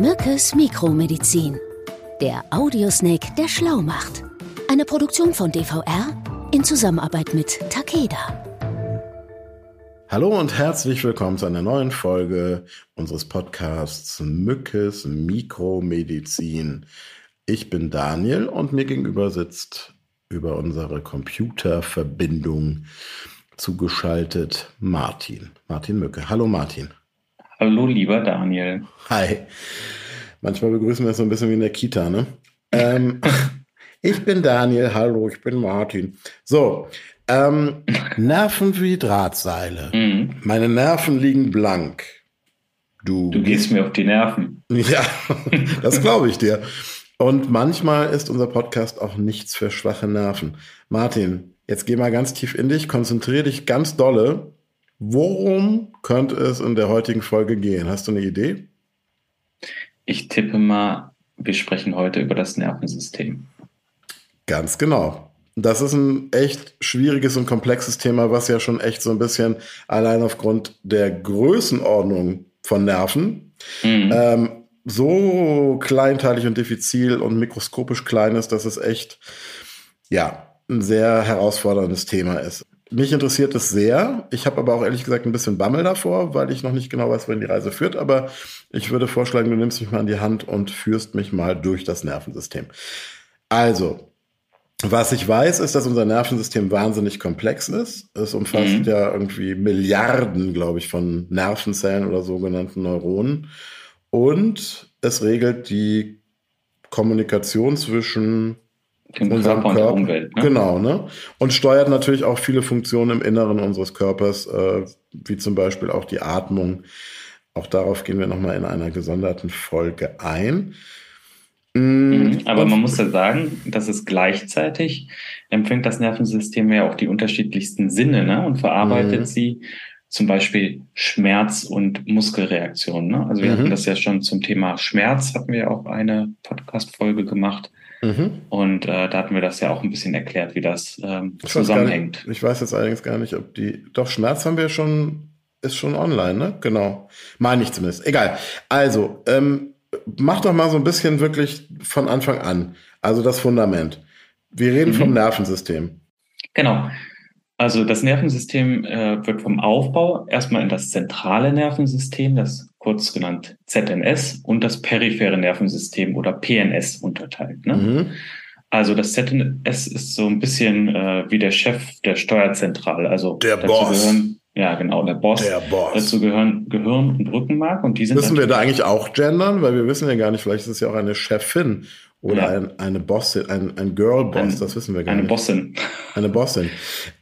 Mückes Mikromedizin. Der Audiosnake, der schlau macht. Eine Produktion von DVR in Zusammenarbeit mit Takeda. Hallo und herzlich willkommen zu einer neuen Folge unseres Podcasts Mückes Mikromedizin. Ich bin Daniel und mir gegenüber sitzt über unsere Computerverbindung zugeschaltet Martin. Martin Mücke. Hallo Martin. Hallo, lieber Daniel. Hi. Manchmal begrüßen wir es so ein bisschen wie in der Kita, ne? Ähm, ich bin Daniel, hallo, ich bin Martin. So, ähm, Nerven wie Drahtseile. Mhm. Meine Nerven liegen blank. Du, du gehst mir auf die Nerven. Ja, das glaube ich dir. Und manchmal ist unser Podcast auch nichts für schwache Nerven. Martin, jetzt geh mal ganz tief in dich, konzentriere dich ganz dolle Worum könnte es in der heutigen Folge gehen? Hast du eine Idee? Ich tippe mal, wir sprechen heute über das Nervensystem. Ganz genau. Das ist ein echt schwieriges und komplexes Thema, was ja schon echt so ein bisschen allein aufgrund der Größenordnung von Nerven mhm. ähm, so kleinteilig und diffizil und mikroskopisch klein ist, dass es echt, ja, ein sehr herausforderndes Thema ist. Mich interessiert es sehr. Ich habe aber auch ehrlich gesagt ein bisschen Bammel davor, weil ich noch nicht genau weiß, wohin die Reise führt. Aber ich würde vorschlagen, du nimmst mich mal an die Hand und führst mich mal durch das Nervensystem. Also, was ich weiß, ist, dass unser Nervensystem wahnsinnig komplex ist. Es umfasst mhm. ja irgendwie Milliarden, glaube ich, von Nervenzellen oder sogenannten Neuronen. Und es regelt die Kommunikation zwischen dem Körper, Körper. und der Umwelt. Ne? Genau, ne? Und steuert natürlich auch viele Funktionen im Inneren unseres Körpers, äh, wie zum Beispiel auch die Atmung. Auch darauf gehen wir nochmal in einer gesonderten Folge ein. Mhm, aber man muss ja sagen, dass es gleichzeitig empfängt das Nervensystem ja auch die unterschiedlichsten Sinne ne? und verarbeitet mhm. sie zum Beispiel Schmerz und Muskelreaktionen. Ne? Also wir mhm. hatten das ja schon zum Thema Schmerz, hatten wir auch eine Podcast-Folge gemacht. Mhm. Und äh, da hatten wir das ja auch ein bisschen erklärt, wie das ähm, ich zusammenhängt. Nicht, ich weiß jetzt allerdings gar nicht, ob die. Doch, Schmerz haben wir schon, ist schon online, ne? Genau. Meine ich zumindest. Egal. Also, ähm, mach doch mal so ein bisschen wirklich von Anfang an. Also das Fundament. Wir reden mhm. vom Nervensystem. Genau. Also das Nervensystem äh, wird vom Aufbau erstmal in das zentrale Nervensystem, das kurz genannt ZNS, und das periphere Nervensystem oder PNS unterteilt. Ne? Mhm. Also das ZNS ist so ein bisschen äh, wie der Chef der Steuerzentrale. Also der Boss. Gehören, ja, genau, der Boss. Der Boss. Dazu gehören Gehirn und Rückenmark und die sind. Müssen wir da eigentlich auch gendern? Weil wir wissen ja gar nicht, vielleicht ist es ja auch eine Chefin oder ja. ein, eine Bossin, ein, ein Girl-Boss, das wissen wir gar eine nicht. Eine Bossin. Eine Bossin.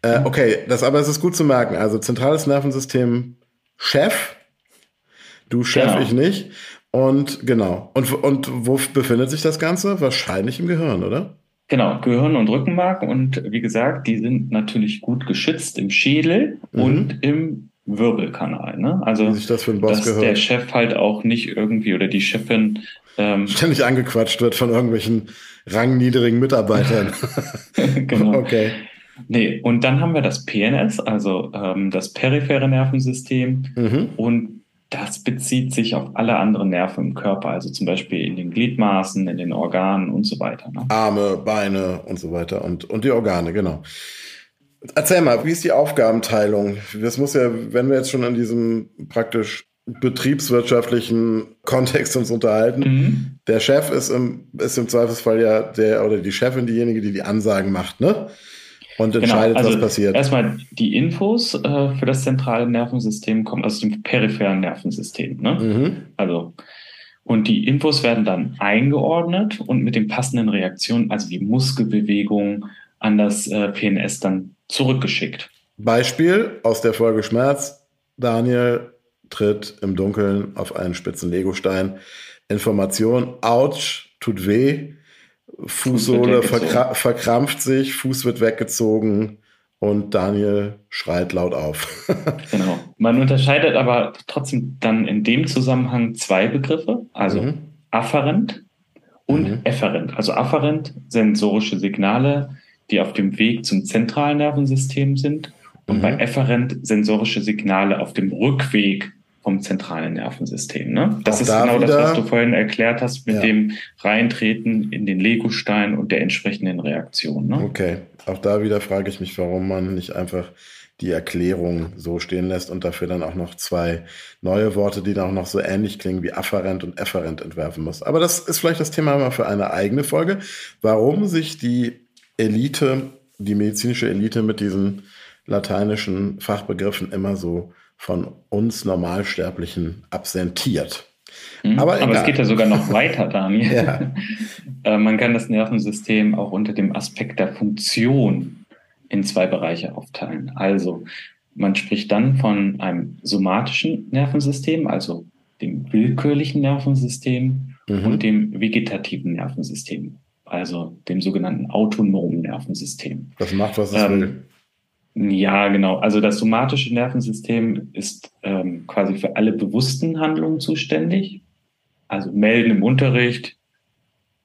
Äh, okay, das aber es ist gut zu merken. Also zentrales Nervensystem Chef, du Chef, genau. ich nicht. Und genau. Und, und wo befindet sich das Ganze? Wahrscheinlich im Gehirn, oder? Genau, Gehirn und Rückenmark. Und wie gesagt, die sind natürlich gut geschützt im Schädel mhm. und im Wirbelkanal. Ne? Also, das dass gehört. der Chef halt auch nicht irgendwie oder die Chefin ähm, ständig angequatscht wird von irgendwelchen rangniedrigen Mitarbeitern. genau. Okay. Nee, und dann haben wir das PNS, also ähm, das periphere Nervensystem. Mhm. Und das bezieht sich auf alle anderen Nerven im Körper, also zum Beispiel in den Gliedmaßen, in den Organen und so weiter. Ne? Arme, Beine und so weiter und, und die Organe, genau. Erzähl mal, wie ist die Aufgabenteilung? Das muss ja, wenn wir jetzt schon an diesem praktisch betriebswirtschaftlichen Kontext uns unterhalten. Mhm. Der Chef ist im, ist im Zweifelsfall ja der oder die Chefin diejenige, die die Ansagen macht, ne? Und genau, entscheidet, genau, also was passiert. Erstmal die Infos äh, für das zentrale Nervensystem kommen aus dem peripheren Nervensystem. Ne? Mhm. Also und die Infos werden dann eingeordnet und mit den passenden Reaktionen, also die Muskelbewegung, an das äh, PNS dann zurückgeschickt. Beispiel aus der Folge Schmerz. Daniel tritt im Dunkeln auf einen spitzen Legostein. Information, ouch, tut weh. Fußsohle verkra verkrampft sich, Fuß wird weggezogen und Daniel schreit laut auf. genau. Man unterscheidet aber trotzdem dann in dem Zusammenhang zwei Begriffe, also mhm. afferent und mhm. efferent. Also afferent, sensorische Signale, die auf dem Weg zum zentralen Nervensystem sind und mhm. bei efferent sensorische Signale auf dem Rückweg vom zentralen Nervensystem. Ne? Das auch ist da genau das, was du vorhin erklärt hast mit ja. dem Reintreten in den Legostein und der entsprechenden Reaktion. Ne? Okay, auch da wieder frage ich mich, warum man nicht einfach die Erklärung so stehen lässt und dafür dann auch noch zwei neue Worte, die dann auch noch so ähnlich klingen wie afferent und efferent entwerfen muss. Aber das ist vielleicht das Thema mal für eine eigene Folge, warum sich die Elite, die medizinische Elite mit diesen lateinischen Fachbegriffen immer so von uns Normalsterblichen absentiert. Mhm, aber, aber es geht ja sogar noch weiter, Daniel. ja. Äh, man kann das Nervensystem auch unter dem Aspekt der Funktion in zwei Bereiche aufteilen. Also man spricht dann von einem somatischen Nervensystem, also dem willkürlichen Nervensystem mhm. und dem vegetativen Nervensystem, also dem sogenannten autonomen Nervensystem. Das macht, was es ähm, will. Ja, genau. Also das somatische Nervensystem ist ähm, quasi für alle bewussten Handlungen zuständig. Also melden im Unterricht,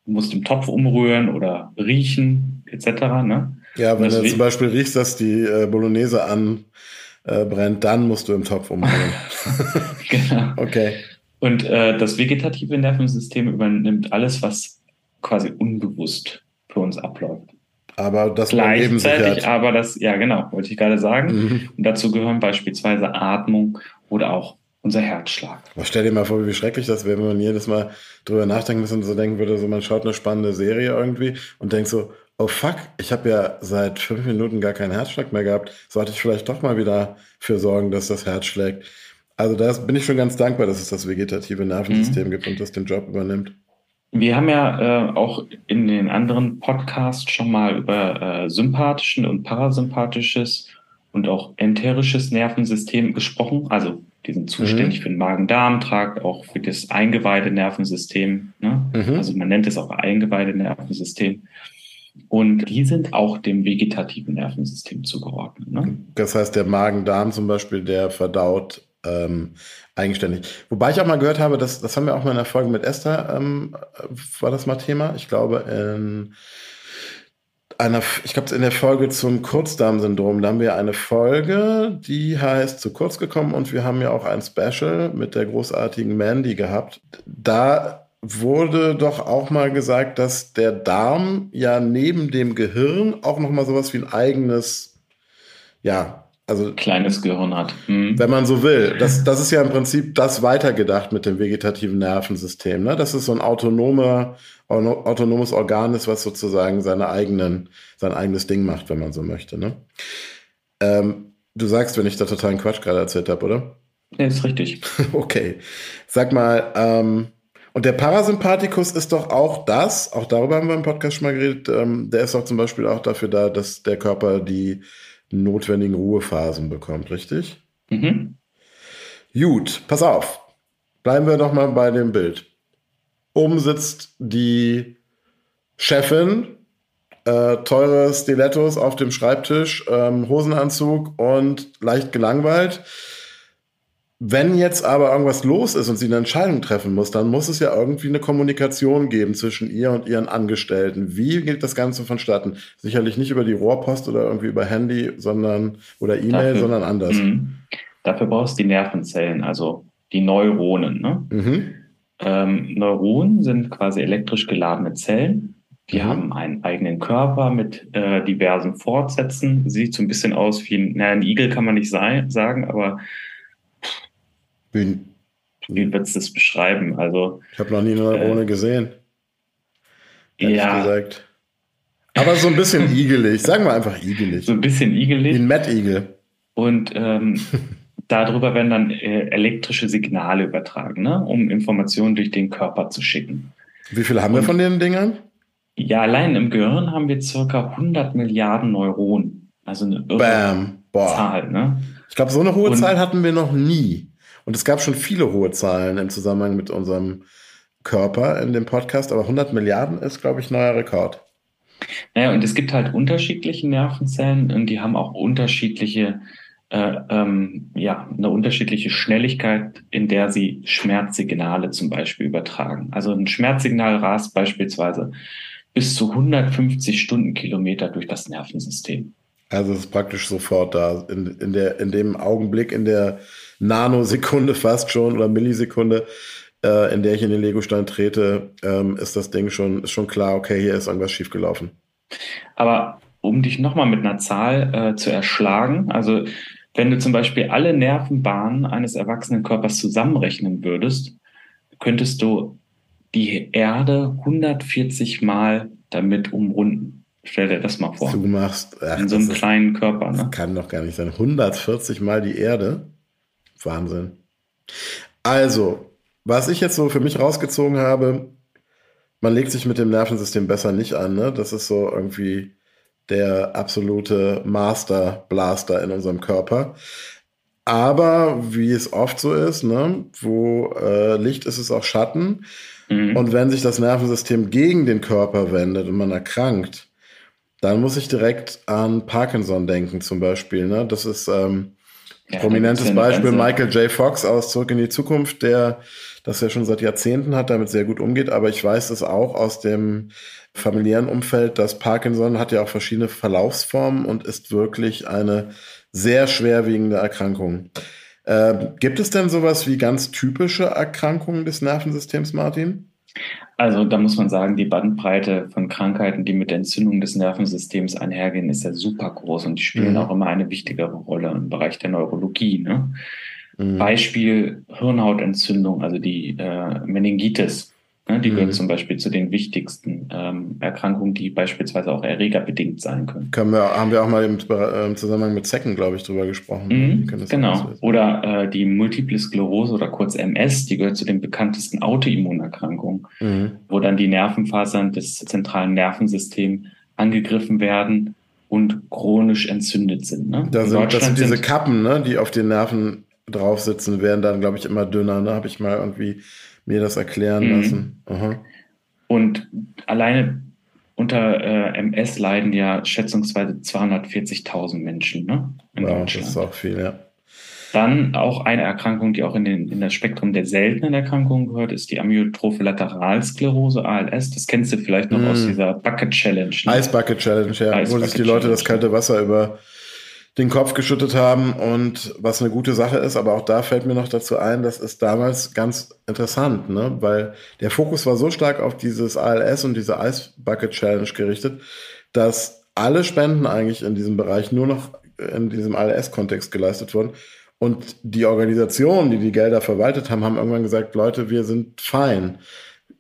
musst im Topf umrühren oder riechen etc. Ne? Ja, wenn du zum Beispiel riechst, dass die äh, Bolognese anbrennt, äh, dann musst du im Topf umrühren. genau. Okay. Und äh, das vegetative Nervensystem übernimmt alles, was quasi unbewusst für uns abläuft. Aber das gleichzeitig, aber das, ja genau, wollte ich gerade sagen. Mhm. Und dazu gehören beispielsweise Atmung oder auch unser Herzschlag. Aber stell dir mal vor, wie schrecklich das wäre, wenn man jedes Mal drüber nachdenken müsste und so denken würde, so man schaut eine spannende Serie irgendwie und denkt so, oh fuck, ich habe ja seit fünf Minuten gar keinen Herzschlag mehr gehabt. Sollte ich vielleicht doch mal wieder für sorgen, dass das Herz schlägt. Also da bin ich schon ganz dankbar, dass es das vegetative Nervensystem mhm. gibt und das den Job übernimmt. Wir haben ja äh, auch in den anderen Podcasts schon mal über äh, sympathisches und parasympathisches und auch enterisches Nervensystem gesprochen. Also die sind zuständig mhm. für den Magen-Darm-Trakt, auch für das Eingeweide-Nervensystem. Ne? Mhm. Also man nennt es auch Eingeweide-Nervensystem. Und die sind auch dem vegetativen Nervensystem zugeordnet. Ne? Das heißt, der Magen-Darm zum Beispiel, der verdaut ähm, eigenständig. Wobei ich auch mal gehört habe, dass, das haben wir auch mal in der Folge mit Esther, ähm, war das mal Thema. Ich glaube, in einer, ich glaube, in der Folge zum Kurzdarmsyndrom, da haben wir eine Folge, die heißt zu kurz gekommen und wir haben ja auch ein Special mit der großartigen Mandy gehabt. Da wurde doch auch mal gesagt, dass der Darm ja neben dem Gehirn auch noch mal sowas wie ein eigenes, ja, also kleines Gehirn hat. Mhm. Wenn man so will. Das, das ist ja im Prinzip das weitergedacht mit dem vegetativen Nervensystem. Ne? Das ist so ein autonomer, autonomes Organ ist, was sozusagen seine eigenen, sein eigenes Ding macht, wenn man so möchte. Ne? Ähm, du sagst, wenn ich da totalen Quatsch gerade erzählt habe, oder? Ja, ist richtig. okay. Sag mal, ähm, und der Parasympathikus ist doch auch das, auch darüber haben wir im Podcast schon mal geredet, ähm, der ist doch zum Beispiel auch dafür da, dass der Körper die notwendigen Ruhephasen bekommt, richtig? Mhm. Gut, pass auf. Bleiben wir noch mal bei dem Bild. Oben sitzt die Chefin, äh, teure Stilettos auf dem Schreibtisch, ähm, Hosenanzug und leicht gelangweilt. Wenn jetzt aber irgendwas los ist und sie eine Entscheidung treffen muss, dann muss es ja irgendwie eine Kommunikation geben zwischen ihr und ihren Angestellten. Wie geht das Ganze vonstatten? Sicherlich nicht über die Rohrpost oder irgendwie über Handy, sondern oder E-Mail, sondern anders. Mh. Dafür brauchst du die Nervenzellen, also die Neuronen. Ne? Mhm. Ähm, Neuronen sind quasi elektrisch geladene Zellen. Die mhm. haben einen eigenen Körper mit äh, diversen Fortsätzen. Sieht so ein bisschen aus wie ein, naja, ein Igel kann man nicht sein, sagen, aber wie, wie würdest du das beschreiben? Also, ich habe noch nie eine Neurone äh, gesehen. Ja. Gesagt. Aber so ein bisschen igelig. Sagen wir einfach igelig. So ein bisschen igelig. Wie ein Mettigel. Und ähm, darüber werden dann äh, elektrische Signale übertragen, ne? um Informationen durch den Körper zu schicken. Wie viele haben Und, wir von den Dingern? Ja, allein im Gehirn haben wir circa 100 Milliarden Neuronen. Also eine irre Bam. Boah. Zahl. Ne? Ich glaube, so eine hohe Und, Zahl hatten wir noch nie. Und es gab schon viele hohe Zahlen im Zusammenhang mit unserem Körper in dem Podcast, aber 100 Milliarden ist, glaube ich, neuer Rekord. Naja, und es gibt halt unterschiedliche Nervenzellen und die haben auch unterschiedliche, äh, ähm, ja, eine unterschiedliche Schnelligkeit, in der sie Schmerzsignale zum Beispiel übertragen. Also ein Schmerzsignal rast beispielsweise bis zu 150 Stundenkilometer durch das Nervensystem. Also es ist praktisch sofort da, in, in, der, in dem Augenblick, in der Nanosekunde fast schon oder Millisekunde, äh, in der ich in den Legostein trete, ähm, ist das Ding schon, ist schon klar, okay, hier ist irgendwas schiefgelaufen. Aber um dich nochmal mit einer Zahl äh, zu erschlagen, also wenn du zum Beispiel alle Nervenbahnen eines erwachsenen Körpers zusammenrechnen würdest, könntest du die Erde 140 Mal damit umrunden. Stell dir das mal vor. Du machst ach, in so einem kleinen Körper. Ne? Das kann doch gar nicht sein. 140 Mal die Erde. Wahnsinn. Also, was ich jetzt so für mich rausgezogen habe, man legt sich mit dem Nervensystem besser nicht an. Ne? Das ist so irgendwie der absolute Master Blaster in unserem Körper. Aber wie es oft so ist, ne, wo äh, Licht ist, ist auch Schatten. Mhm. Und wenn sich das Nervensystem gegen den Körper wendet und man erkrankt, dann muss ich direkt an Parkinson denken, zum Beispiel. Ne? Das ist ähm, ja, prominentes Beispiel Michael J. Fox aus Zurück in die Zukunft, der das ja schon seit Jahrzehnten hat, damit sehr gut umgeht. Aber ich weiß es auch aus dem familiären Umfeld, dass Parkinson hat ja auch verschiedene Verlaufsformen und ist wirklich eine sehr schwerwiegende Erkrankung. Äh, gibt es denn sowas wie ganz typische Erkrankungen des Nervensystems, Martin? Also da muss man sagen, die Bandbreite von Krankheiten, die mit der Entzündung des Nervensystems einhergehen, ist ja super groß und die spielen mhm. auch immer eine wichtigere Rolle im Bereich der Neurologie. Ne? Mhm. Beispiel Hirnhautentzündung, also die äh, Meningitis. Ne, die mhm. gehört zum Beispiel zu den wichtigsten ähm, Erkrankungen, die beispielsweise auch erregerbedingt sein können. können wir, haben wir auch mal im, im Zusammenhang mit Zecken, glaube ich, drüber gesprochen. Mhm, genau. Oder äh, die Multiple Sklerose oder kurz MS, die gehört zu den bekanntesten Autoimmunerkrankungen, mhm. wo dann die Nervenfasern des zentralen Nervensystems angegriffen werden und chronisch entzündet sind. Ne? Da sind, das sind diese Kappen, ne, die auf den Nerven drauf sitzen, werden dann, glaube ich, immer dünner. Ne? Habe ich mal irgendwie mir das erklären mhm. lassen. Aha. Und alleine unter äh, MS leiden ja schätzungsweise 240.000 Menschen ne? in wow, Deutschland. Das ist auch viel, ja. Dann auch eine Erkrankung, die auch in, den, in das Spektrum der seltenen Erkrankungen gehört, ist die Amyotrophe Lateralsklerose, ALS. Das kennst du vielleicht noch mm. aus dieser Bucket Challenge. Ne? Ice Bucket Challenge, ja. Ice wo sich die Leute das kalte Wasser über den Kopf geschüttet haben und was eine gute Sache ist. Aber auch da fällt mir noch dazu ein, das ist damals ganz interessant, ne? weil der Fokus war so stark auf dieses ALS und diese Ice Bucket Challenge gerichtet, dass alle Spenden eigentlich in diesem Bereich nur noch in diesem ALS-Kontext geleistet wurden. Und die Organisationen, die die Gelder verwaltet haben, haben irgendwann gesagt, Leute, wir sind fein.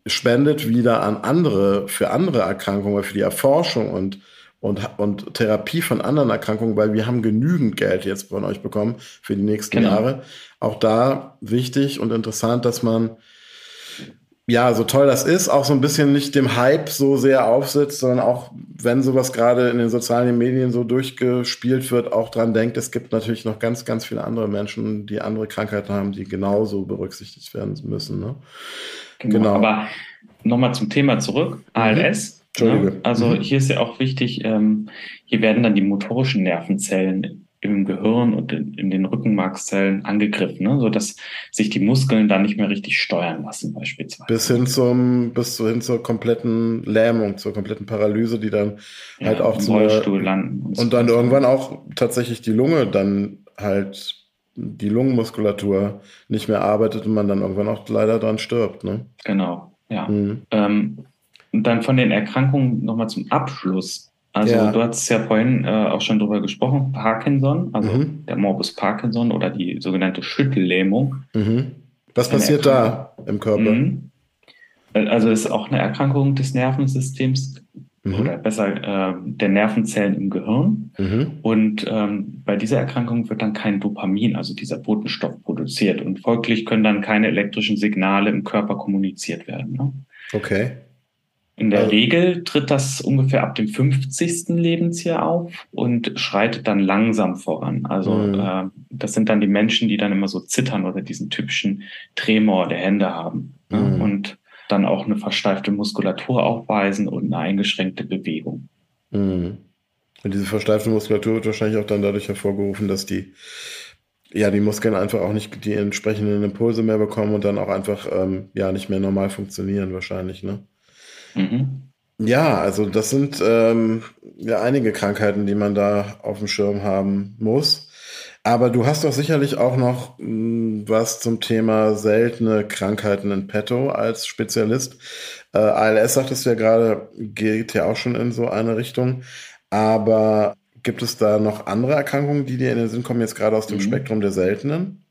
Spendet wieder an andere, für andere Erkrankungen, für die Erforschung und und, und Therapie von anderen Erkrankungen, weil wir haben genügend Geld jetzt von euch bekommen für die nächsten genau. Jahre. Auch da wichtig und interessant, dass man ja, so toll das ist, auch so ein bisschen nicht dem Hype so sehr aufsitzt, sondern auch, wenn sowas gerade in den sozialen Medien so durchgespielt wird, auch dran denkt, es gibt natürlich noch ganz, ganz viele andere Menschen, die andere Krankheiten haben, die genauso berücksichtigt werden müssen. Ne? Genau. genau. Aber nochmal zum Thema zurück. ALS. Mhm Entschuldige. Ja, also mhm. hier ist ja auch wichtig, ähm, hier werden dann die motorischen Nervenzellen im Gehirn und in, in den Rückenmarkszellen angegriffen, ne, sodass sich die Muskeln dann nicht mehr richtig steuern lassen, beispielsweise. Bis hin zum, bis hin zur kompletten Lähmung, zur kompletten Paralyse, die dann ja, halt auch zum Rollstuhl landen. Und, und dann irgendwann auch tatsächlich die Lunge dann halt die Lungenmuskulatur nicht mehr arbeitet und man dann irgendwann auch leider dran stirbt. Ne? Genau, ja. Mhm. Ähm, und dann von den Erkrankungen nochmal zum Abschluss. Also ja. du hast ja vorhin äh, auch schon drüber gesprochen, Parkinson, also mhm. der Morbus Parkinson oder die sogenannte Schüttellähmung. Mhm. Was passiert da im Körper? Mhm. Also es ist auch eine Erkrankung des Nervensystems mhm. oder besser äh, der Nervenzellen im Gehirn. Mhm. Und ähm, bei dieser Erkrankung wird dann kein Dopamin, also dieser Botenstoff, produziert. Und folglich können dann keine elektrischen Signale im Körper kommuniziert werden. Ne? Okay. In der Regel tritt das ungefähr ab dem 50. Lebensjahr auf und schreitet dann langsam voran. Also mhm. äh, das sind dann die Menschen, die dann immer so zittern oder diesen typischen Tremor der Hände haben ne? mhm. und dann auch eine versteifte Muskulatur aufweisen und eine eingeschränkte Bewegung. Mhm. Und diese versteifte Muskulatur wird wahrscheinlich auch dann dadurch hervorgerufen, dass die ja, die Muskeln einfach auch nicht die entsprechenden Impulse mehr bekommen und dann auch einfach ähm, ja nicht mehr normal funktionieren wahrscheinlich, ne? Mhm. Ja, also das sind ähm, ja einige Krankheiten, die man da auf dem Schirm haben muss. Aber du hast doch sicherlich auch noch mh, hm, was zum Thema seltene Krankheiten in petto als Spezialist. Äh, ALS, sagtest du ja gerade, geht ja auch schon in so eine Richtung. Aber gibt es da noch andere Erkrankungen, die dir in den Sinn kommen, jetzt gerade aus dem mhm. Spektrum der seltenen?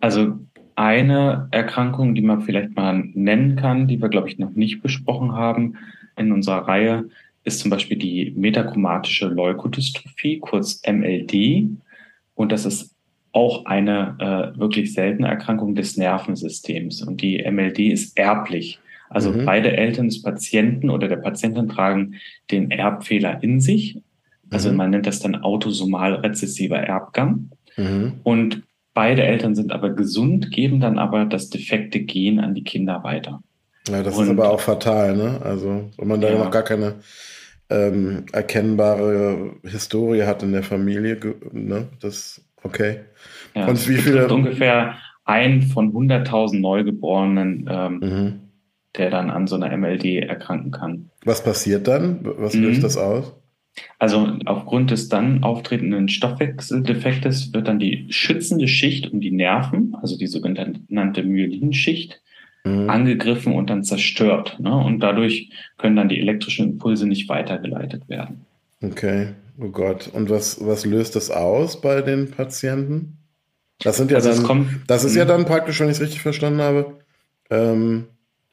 Also eine Erkrankung, die man vielleicht mal nennen kann, die wir, glaube ich, noch nicht besprochen haben in unserer Reihe, ist zum Beispiel die metachromatische Leukodystrophie, kurz MLD. Und das ist auch eine äh, wirklich seltene Erkrankung des Nervensystems. Und die MLD ist erblich. Also mhm. beide Eltern des Patienten oder der Patientin tragen den Erbfehler in sich. Also mhm. man nennt das dann autosomal rezessiver Erbgang. Mhm. Und beide Eltern sind aber gesund, geben dann aber das defekte Gen an die Kinder weiter. Ja, das Und, ist aber auch fatal, ne? Also, wenn man da ja. noch gar keine ähm, erkennbare Historie hat in der Familie, ne? Das, okay. Ja, Und wie viele? Ungefähr ein von 100.000 Neugeborenen, ähm, mhm. der dann an so einer MLD erkranken kann. Was passiert dann? Was löst mhm. das aus? Also aufgrund des dann auftretenden Stoffwechseldefektes wird dann die schützende Schicht um die Nerven, also die sogenannte Myelinschicht, mhm. angegriffen und dann zerstört. Ne? Und dadurch können dann die elektrischen Impulse nicht weitergeleitet werden. Okay, oh Gott. Und was, was löst das aus bei den Patienten? Das sind ja also dann, kommt, das ist ja mhm. dann praktisch, wenn ich es richtig verstanden habe. Ähm,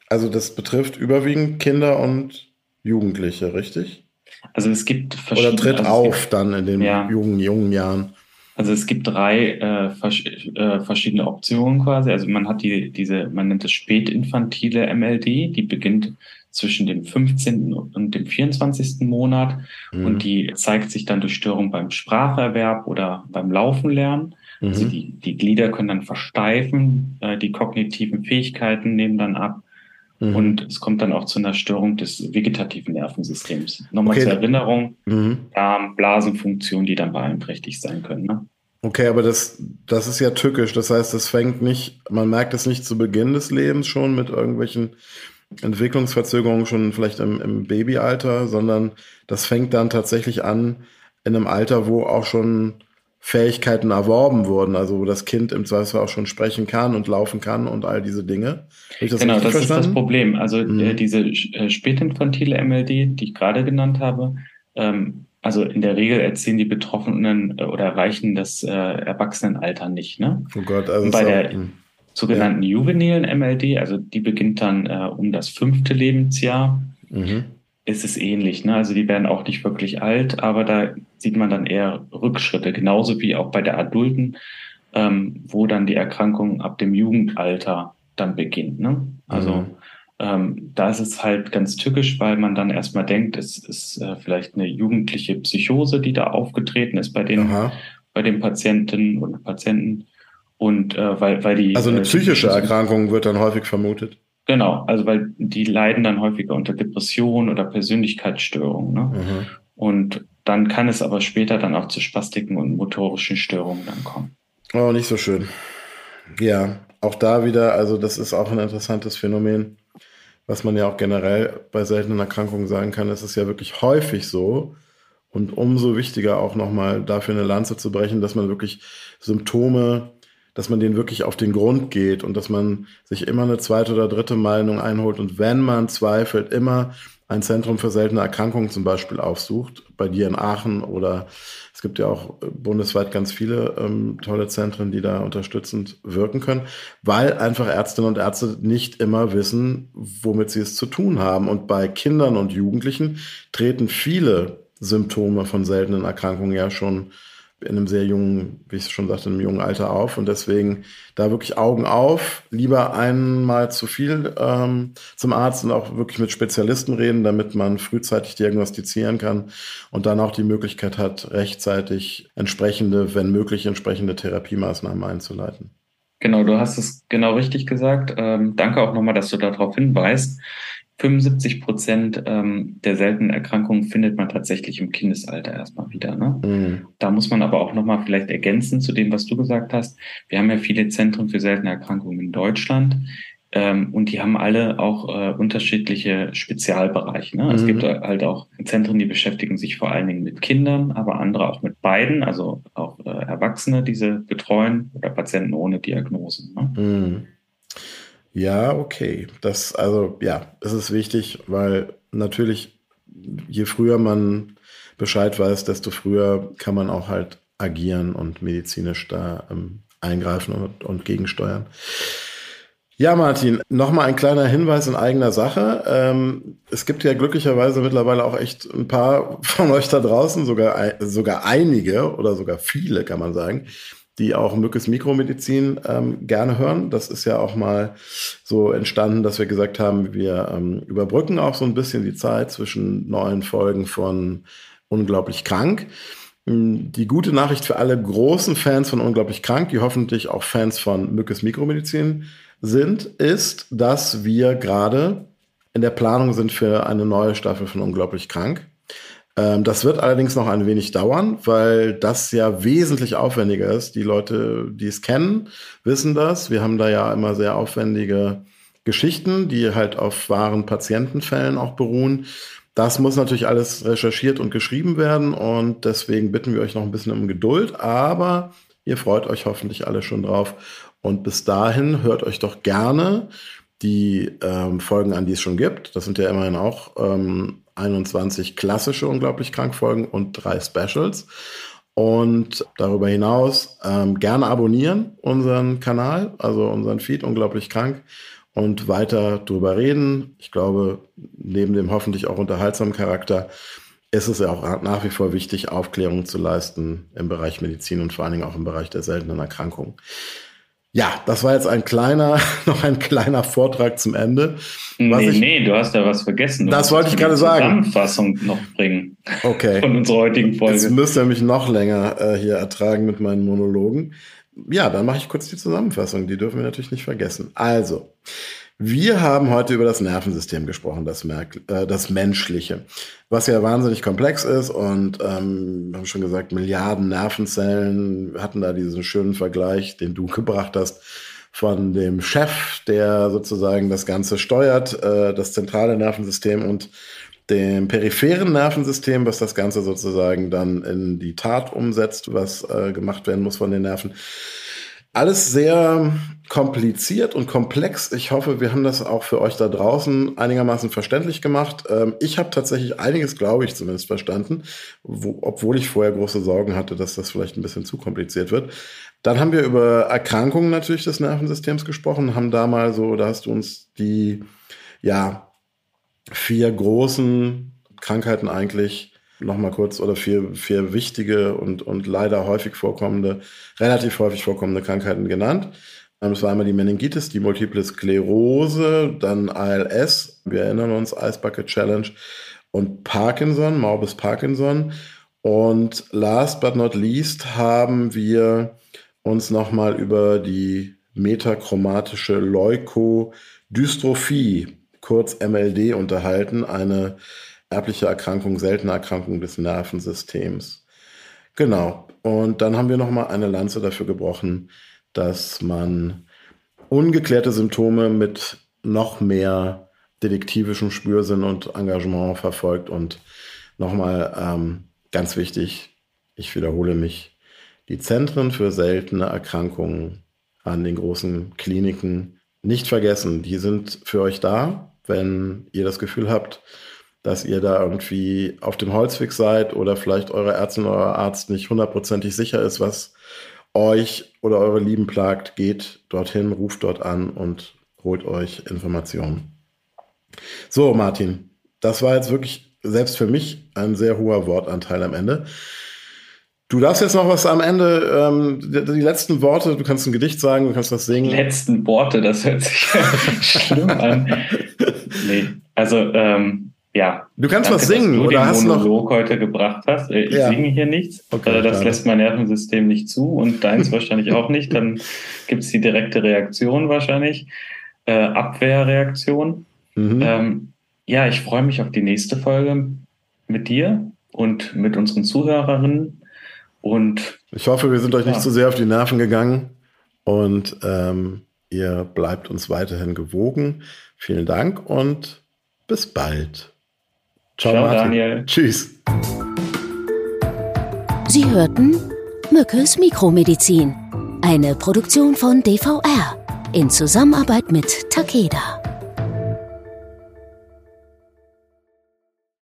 also das betrifft überwiegend Kinder und Jugendliche, richtig? Also es gibt verschiedene. Oder tritt also auf gibt, dann in den ja. jungen, jungen Jahren. Also es gibt drei äh, vers äh, verschiedene Optionen quasi. Also man hat die, diese, man nennt es spätinfantile MLD, die beginnt zwischen dem 15. und dem 24. Monat mhm. und die zeigt sich dann durch Störung beim Spracherwerb oder beim Laufen lernen. Also mhm. Also die, die Glieder können dann versteifen, äh, die kognitiven Fähigkeiten nehmen dann ab Mhm. Und es kommt dann auch zu einer Störung des vegetativen Nervensystems. Nochmal okay. zur Erinnerung, mhm. Darm, Blasenfunktion, die dann beeinträchtigt sein können. Ne? Okay, aber das, das ist ja tückisch. Das heißt, es fängt nicht, man merkt es nicht zu Beginn des Lebens schon mit irgendwelchen Entwicklungsverzögerungen schon vielleicht im, im Babyalter, sondern das fängt dann tatsächlich an in einem Alter, wo auch schon Fähigkeiten erworben wurden, also wo das Kind im Zweifelsfall auch schon sprechen kann und laufen kann und all diese Dinge. Das genau, das verstanden? ist das Problem. Also mhm. äh, diese äh, spätinfantile MLD, die ich gerade genannt habe, ähm, also in der Regel erzielen die Betroffenen äh, oder erreichen das äh, Erwachsenenalter nicht. Ne? Oh Gott, also und bei der auch, sogenannten ja. juvenilen MLD, also die beginnt dann äh, um das fünfte Lebensjahr. Mhm ist es ähnlich. Ne? Also die werden auch nicht wirklich alt, aber da sieht man dann eher Rückschritte, genauso wie auch bei der Adulten, ähm, wo dann die Erkrankung ab dem Jugendalter dann beginnt. Ne? Also mhm. ähm, da ist es halt ganz tückisch, weil man dann erstmal denkt, es ist äh, vielleicht eine jugendliche Psychose, die da aufgetreten ist bei den, bei den Patientinnen und Patienten. Und äh, weil, weil die. Also eine äh, psychische Erkrankung wird dann häufig vermutet. Genau, also weil die leiden dann häufiger unter Depressionen oder Persönlichkeitsstörungen. Ne? Mhm. Und dann kann es aber später dann auch zu Spastiken und motorischen Störungen dann kommen. Oh, nicht so schön. Ja, auch da wieder, also das ist auch ein interessantes Phänomen, was man ja auch generell bei seltenen Erkrankungen sagen kann. Es ist ja wirklich häufig so und umso wichtiger auch nochmal dafür eine Lanze zu brechen, dass man wirklich Symptome dass man denen wirklich auf den Grund geht und dass man sich immer eine zweite oder dritte Meinung einholt und wenn man zweifelt, immer ein Zentrum für seltene Erkrankungen zum Beispiel aufsucht, bei dir in Aachen oder es gibt ja auch bundesweit ganz viele ähm, tolle Zentren, die da unterstützend wirken können, weil einfach Ärztinnen und Ärzte nicht immer wissen, womit sie es zu tun haben. Und bei Kindern und Jugendlichen treten viele Symptome von seltenen Erkrankungen ja schon in einem sehr jungen, wie ich schon sagte, in einem jungen Alter auf. Und deswegen da wirklich Augen auf, lieber einmal zu viel ähm, zum Arzt und auch wirklich mit Spezialisten reden, damit man frühzeitig diagnostizieren kann und dann auch die Möglichkeit hat, rechtzeitig entsprechende, wenn möglich, entsprechende Therapiemaßnahmen einzuleiten. Genau, du hast es genau richtig gesagt. Ähm, danke auch nochmal, dass du darauf hinweist. 75 Prozent ähm, der seltenen Erkrankungen findet man tatsächlich im Kindesalter erstmal wieder. Ne? Mhm. Da muss man aber auch nochmal vielleicht ergänzen zu dem, was du gesagt hast. Wir haben ja viele Zentren für seltene Erkrankungen in Deutschland. Ähm, und die haben alle auch äh, unterschiedliche Spezialbereiche. Ne? Mhm. Es gibt halt auch Zentren, die beschäftigen sich vor allen Dingen mit Kindern, aber andere auch mit beiden, also auch äh, Erwachsene, diese betreuen oder Patienten ohne Diagnose. Ne? Mhm. Ja, okay. Das, also, ja, es ist wichtig, weil natürlich, je früher man Bescheid weiß, desto früher kann man auch halt agieren und medizinisch da ähm, eingreifen und, und gegensteuern. Ja, Martin, nochmal ein kleiner Hinweis in eigener Sache. Ähm, es gibt ja glücklicherweise mittlerweile auch echt ein paar von euch da draußen, sogar, sogar einige oder sogar viele, kann man sagen, die auch Mückes Mikromedizin ähm, gerne hören. Das ist ja auch mal so entstanden, dass wir gesagt haben, wir ähm, überbrücken auch so ein bisschen die Zeit zwischen neuen Folgen von Unglaublich krank. Die gute Nachricht für alle großen Fans von Unglaublich krank, die hoffentlich auch Fans von Mückes Mikromedizin sind, ist, dass wir gerade in der Planung sind für eine neue Staffel von Unglaublich Krank. Ähm, das wird allerdings noch ein wenig dauern, weil das ja wesentlich aufwendiger ist. Die Leute, die es kennen, wissen das. Wir haben da ja immer sehr aufwendige Geschichten, die halt auf wahren Patientenfällen auch beruhen. Das muss natürlich alles recherchiert und geschrieben werden und deswegen bitten wir euch noch ein bisschen um Geduld, aber ihr freut euch hoffentlich alle schon drauf und bis dahin hört euch doch gerne die ähm, Folgen an, die es schon gibt. Das sind ja immerhin auch ähm, 21 klassische Unglaublich Krank-Folgen und drei Specials. Und darüber hinaus ähm, gerne abonnieren unseren Kanal, also unseren Feed Unglaublich Krank und weiter drüber reden. Ich glaube, neben dem hoffentlich auch unterhaltsamen Charakter ist es ja auch nach wie vor wichtig, Aufklärung zu leisten im Bereich Medizin und vor allen Dingen auch im Bereich der seltenen Erkrankungen. Ja, das war jetzt ein kleiner, noch ein kleiner Vortrag zum Ende. Nee, ich, nee, du hast ja was vergessen. Du das wollte ich gerade sagen. Zusammenfassung noch bringen. Okay. Von unserer heutigen Folge. Jetzt müsst ihr mich noch länger äh, hier ertragen mit meinen Monologen. Ja, dann mache ich kurz die Zusammenfassung. Die dürfen wir natürlich nicht vergessen. Also, wir haben heute über das Nervensystem gesprochen, das, Merk äh, das menschliche, was ja wahnsinnig komplex ist und ähm, haben schon gesagt, Milliarden Nervenzellen hatten da diesen schönen Vergleich, den du gebracht hast, von dem Chef, der sozusagen das Ganze steuert, äh, das zentrale Nervensystem und dem peripheren Nervensystem, was das Ganze sozusagen dann in die Tat umsetzt, was äh, gemacht werden muss von den Nerven. Alles sehr kompliziert und komplex. Ich hoffe, wir haben das auch für euch da draußen einigermaßen verständlich gemacht. Ähm, ich habe tatsächlich einiges, glaube ich, zumindest verstanden, wo, obwohl ich vorher große Sorgen hatte, dass das vielleicht ein bisschen zu kompliziert wird. Dann haben wir über Erkrankungen natürlich des Nervensystems gesprochen, haben da mal so, da hast du uns die, ja, vier großen Krankheiten eigentlich nochmal kurz oder vier, vier wichtige und, und leider häufig vorkommende, relativ häufig vorkommende Krankheiten genannt. Das war einmal die Meningitis, die Multiple Sklerose, dann ALS, wir erinnern uns, Ice Bucket Challenge und Parkinson, Morbus Parkinson. Und last but not least haben wir uns nochmal über die metachromatische Leukodystrophie, kurz MLD, unterhalten, eine erbliche Erkrankung, seltene Erkrankung des Nervensystems. Genau. Und dann haben wir nochmal eine Lanze dafür gebrochen, dass man ungeklärte Symptome mit noch mehr detektivischem Spürsinn und Engagement verfolgt. Und nochmal ähm, ganz wichtig, ich wiederhole mich, die Zentren für seltene Erkrankungen an den großen Kliniken nicht vergessen. Die sind für euch da, wenn ihr das Gefühl habt, dass ihr da irgendwie auf dem Holzweg seid oder vielleicht eure Ärztin oder euer Arzt nicht hundertprozentig sicher ist, was euch oder eure Lieben plagt, geht dorthin, ruft dort an und holt euch Informationen. So, Martin, das war jetzt wirklich selbst für mich ein sehr hoher Wortanteil am Ende. Du darfst jetzt noch was am Ende, ähm, die, die, letzten Worte, du kannst ein Gedicht sagen, du kannst was singen. Letzten Worte, das hört sich schlimm an. Nee, also ähm, ja. Du kannst danke, was singen dass du oder den hast Monolog noch heute gebracht hast. Äh, ich ja. singe hier nichts. Okay, das lässt mein Nervensystem nicht zu und deins wahrscheinlich auch nicht. Dann gibt es die direkte Reaktion wahrscheinlich. Äh, Abwehrreaktion. Mhm. Ähm, ja, ich freue mich auf die nächste Folge mit dir und mit unseren Zuhörerinnen. Und ich hoffe, wir sind euch ja. nicht zu sehr auf die Nerven gegangen. Und ähm, ihr bleibt uns weiterhin gewogen. Vielen Dank und bis bald. Ciao, Ciao Daniel. Tschüss. Sie hörten Mückes Mikromedizin, eine Produktion von DVR in Zusammenarbeit mit Takeda.